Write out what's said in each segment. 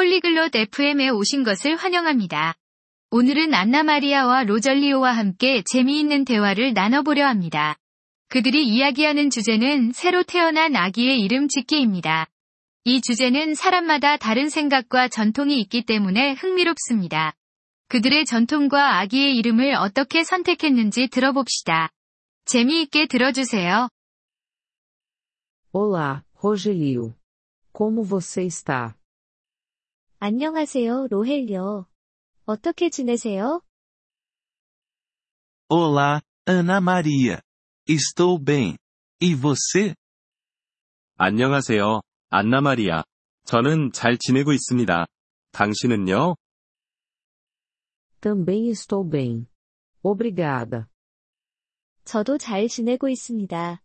폴리글롯 FM에 오신 것을 환영합니다. 오늘은 안나마리아와 로절리오와 함께 재미있는 대화를 나눠보려 합니다. 그들이 이야기하는 주제는 새로 태어난 아기의 이름 짓기입니다. 이 주제는 사람마다 다른 생각과 전통이 있기 때문에 흥미롭습니다. 그들의 전통과 아기의 이름을 어떻게 선택했는지 들어봅시다. 재미있게 들어주세요. Olá, Rogelio. Como você está? 안녕하세요, 로헬요. 어떻게 지내세요? Olá, Ana Maria. Estou bem. E você? 안녕하세요, 안나 마리아. 저는 잘 지내고 있습니다. 당신은요? Também estou bem. Obrigada. 저도 잘 지내고 있습니다.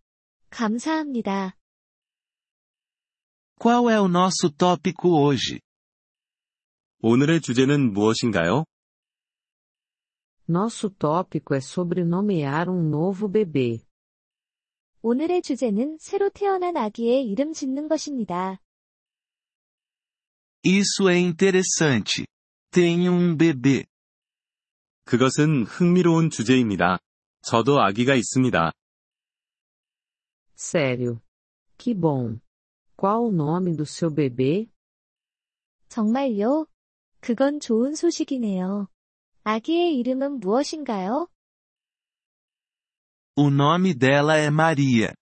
감사합니다. Qual é o nosso tópico hoje? 오늘의 주제는 무엇인가요? Nosso tópico é sobre nomear um novo bebê. 오늘의 주제는 새로 태어난 아기의 이름 짓는 것입니다. Isso é interessante. Tenho um bebê. 그것은 흥미로운 주제입니다. 저도 아기가 있습니다. Sério. Que bom. Qual o nome do seu bebê? 정말요? 그건 좋은 소식이네요. 아기의 이름은 무엇인가요? O nome dela é Maria.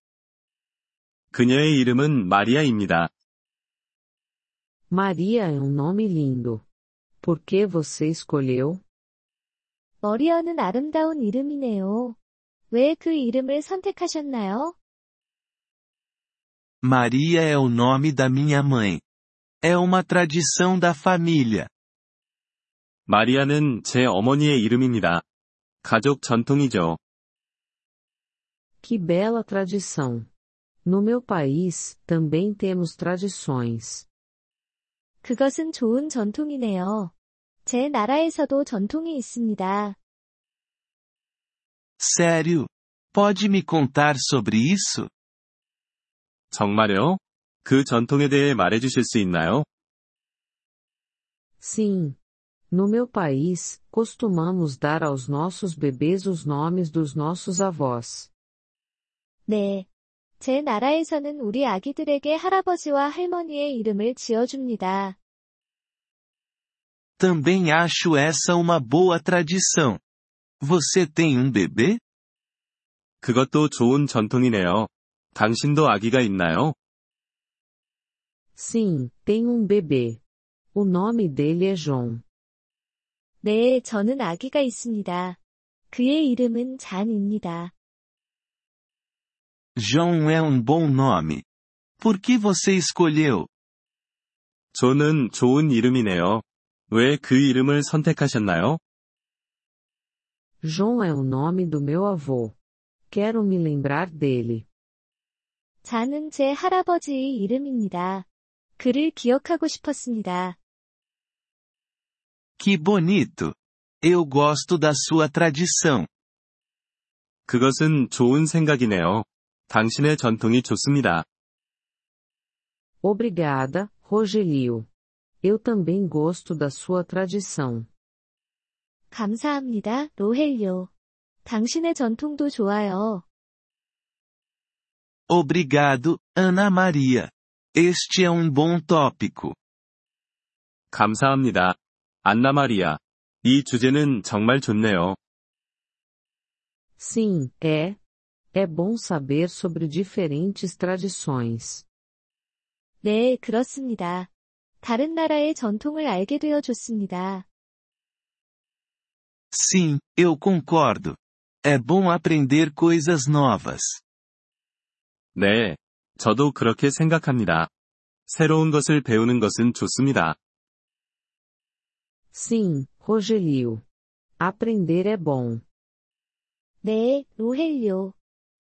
그녀의 이름은 마리아입니다. Maria é um nome lindo. Por que você escolheu? 머리어는 아름다운 이름이네요. 왜 그 이름을 선택하셨나요? Maria é o nome da minha mãe. É uma tradição da família. 마리아는 제 어머니의 이름입니다. 가족 전통이죠. Que bela tradição. No meu país, também temos tradições. 그것은 좋은 전통이네요. 제 나라에서도 전통이 있습니다. Sério? Pode me contar sobre isso? 정말요? 그 전통에 대해 말해 주실 수 있나요? Sim. No meu país, costumamos dar aos nossos bebês os nomes dos nossos avós. 네. 제 나라에서는 우리 아기들에게 할아버지와 할머니의 이름을 지어줍니다. Também acho essa uma boa tradição. Você tem um bebê? 그것도 좋은 전통이네요. 당신도 아기가 있나요? Sim, tenho um bebê. O nome dele é João. 네, 저는 아기가 있습니다. 그의 이름은 잔입니다. João é um bom nome. Por que você escolheu? 존은 좋은 이름이네요. 왜 그 이름을 선택하셨나요? João é o nome do meu avô. Quero me lembrar dele. 잔은 제 할아버지의 이름입니다. 그를 기억하고 싶었습니다. Que bonito! Eu gosto da sua tradição. 그것은 좋은 생각이네요. 당신의 전통이 좋습니다. Obrigada, Rogelio. Eu também gosto da sua tradição. 감사합니다, 로헬요. 당신의 전통도 좋아요. Obrigado, Ana Maria. Este é um bom tópico. 감사합니다. 안나 마리아. 이 주제는 정말 좋네요. Sim, é. É bom saber sobre diferentes tradições. 네, 그렇습니다. 다른 나라의 전통을 알게 되어 좋습니다. Sim, eu concordo. É bom aprender coisas novas. 네, 저도 그렇게 생각합니다. 새로운 것을 배우는 것은 좋습니다. Sim, Rogelio. Aprender é bom. 네, 로헬요.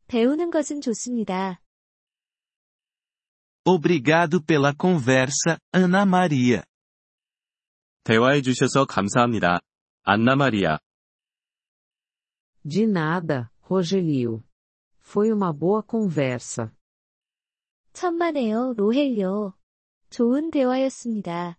배우는 것은 좋습니다. Obrigado pela conversa, Ana Maria. 대화해 주셔서 감사합니다. 안나 마리아. De nada, Rogelio. Foi uma boa conversa. 천만에요, 로헬요. 좋은 대화였습니다.